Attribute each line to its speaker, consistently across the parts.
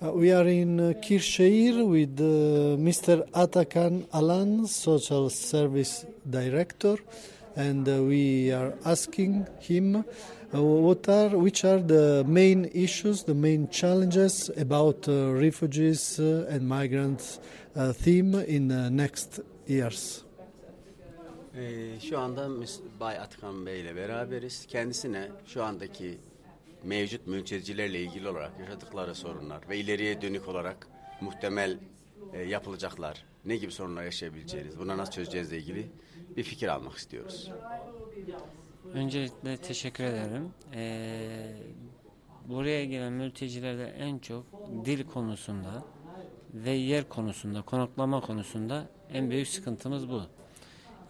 Speaker 1: Uh, we are in uh, Kirsehir with uh, Mr. Atakan Alan, Social Service Director, and uh, we are asking him uh, what are which are the main issues, the main challenges about uh, refugees uh, and migrants theme in the next years.
Speaker 2: Şu anda Bay Atakan Bey ile beraberiz. Kendisine şu andaki mevcut mültecilerle ilgili olarak yaşadıkları sorunlar ve ileriye dönük olarak muhtemel e, yapılacaklar, ne gibi sorunlar yaşayabileceğiniz, buna nasıl çözeceğizle ilgili bir fikir almak istiyoruz.
Speaker 3: Öncelikle teşekkür ederim. Ee, buraya gelen mültecilerde en çok dil konusunda ve yer konusunda, konaklama konusunda en büyük sıkıntımız bu.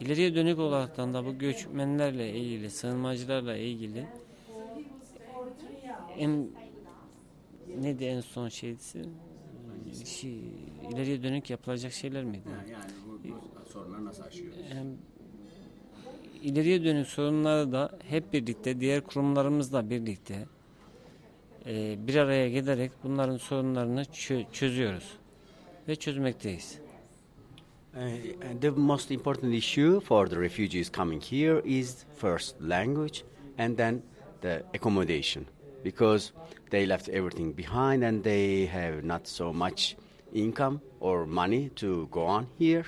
Speaker 3: İleriye dönük olaraktan da bu göçmenlerle ilgili, sığınmacılarla ilgili en neydi en son şeysi? Şey, ileriye dönük yapılacak şeyler miydi?
Speaker 2: Yani bu, sorunları nasıl aşıyoruz?
Speaker 3: Hem ileriye dönük sorunları da hep birlikte diğer kurumlarımızla birlikte e, bir araya gelerek bunların sorunlarını çö- çözüyoruz ve çözmekteyiz.
Speaker 2: Uh, and the most important issue for the refugees coming here is first language and then the accommodation because they left everything behind and they have not so much income or money to go on here.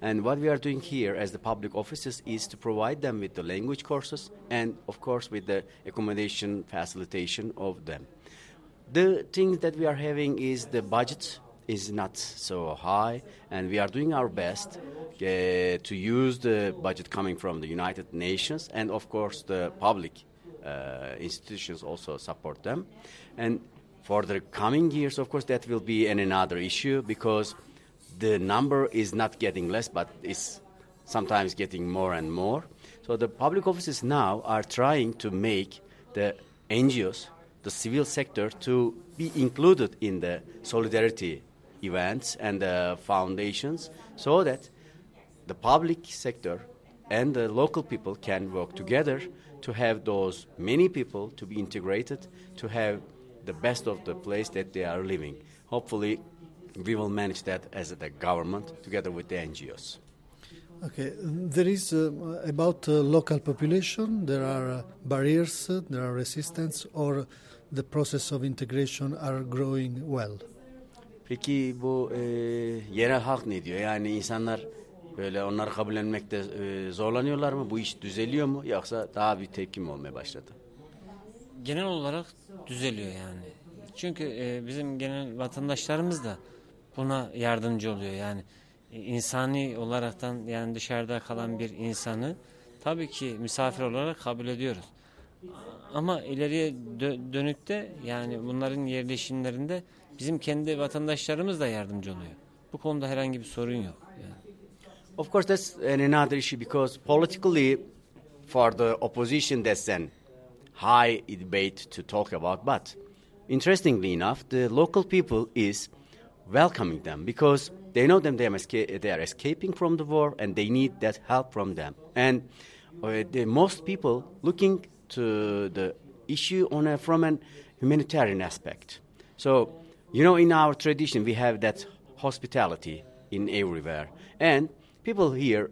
Speaker 2: And what we are doing here as the public offices is to provide them with the language courses and, of course, with the accommodation facilitation of them. The thing that we are having is the budget is not so high, and we are doing our best uh, to use the budget coming from the United Nations, and of course the public Uh, institutions also support them. And for the coming years, of course, that will be an another issue because the number is not getting less, but it's sometimes getting more and more. So the public offices now are trying to make the NGOs, the civil sector, to be included in the solidarity events and the foundations, so that the public sector and the local people can work together to have those many people to be integrated, to have the best of the place that they are living. Hopefully, we will manage that as the government together with the NGOs.
Speaker 1: Okay, there is uh, about uh, local population. There are uh, barriers, uh, there are resistance, or the process of integration are growing well.
Speaker 2: Peki bu e, yerel halk ne diyor? Yani insanlar böyle onları kabullenmekte e, zorlanıyorlar mı? Bu iş düzeliyor mu? Yoksa daha bir tepki mi olmaya başladı?
Speaker 3: Genel olarak düzeliyor yani. Çünkü e, bizim genel vatandaşlarımız da buna yardımcı oluyor yani. E, insani olaraktan yani dışarıda kalan bir insanı tabii ki misafir olarak kabul ediyoruz. Ama ileriye dö- dönükte yani bunların yerleşimlerinde bizim kendi vatandaşlarımız da yardımcı oluyor. Bu konuda herhangi bir sorun yok. Yani.
Speaker 2: Of course, that's an another issue because politically, for the opposition, that's an high debate to talk about. But interestingly enough, the local people is welcoming them because they know them they are, esca- they are escaping from the war and they need that help from them. And uh, the most people looking to the issue on a, from an humanitarian aspect. So, you know, in our tradition, we have that hospitality in everywhere. And people here,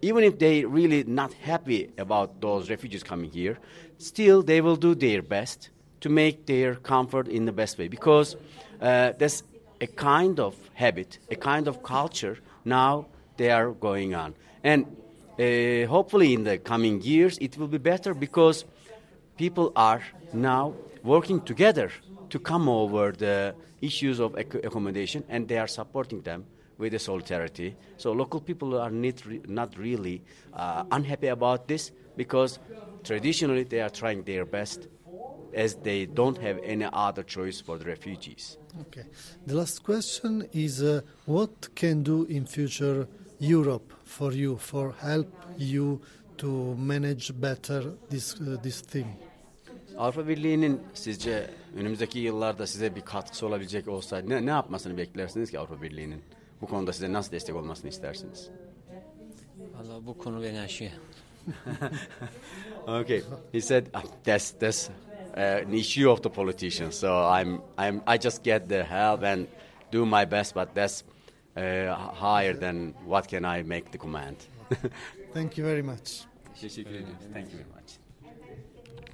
Speaker 2: even if they really not happy about those refugees coming here, still they will do their best to make their comfort in the best way because uh, there's a kind of habit, a kind of culture now they are going on. And uh, hopefully in the coming years it will be better because people are now working together to come over the issues of accommodation and they are supporting them with the solidarity. So local people are not, re- not really uh, unhappy about this because traditionally they are trying their best as they don't have any other choice for the refugees.
Speaker 1: Okay. The last question is uh, what can do in future Europe for you for help you to manage better this uh, this thing?
Speaker 2: Avrupa Birliği'nin sizce önümüzdeki yıllarda size bir katkısı olabilecek olsaydı ne, ne yapmasını beklersiniz ki Avrupa Birliği'nin? Bu konuda size nasıl destek olmasını istersiniz?
Speaker 3: Vallahi bu konu beni aşıyor.
Speaker 2: Okay, he said uh, that's that's uh, an issue of the politicians. So I'm, I'm, I just get the help and do my best, but that's uh, higher than what can I make the command.
Speaker 1: Thank you very much.
Speaker 2: Thank you very much.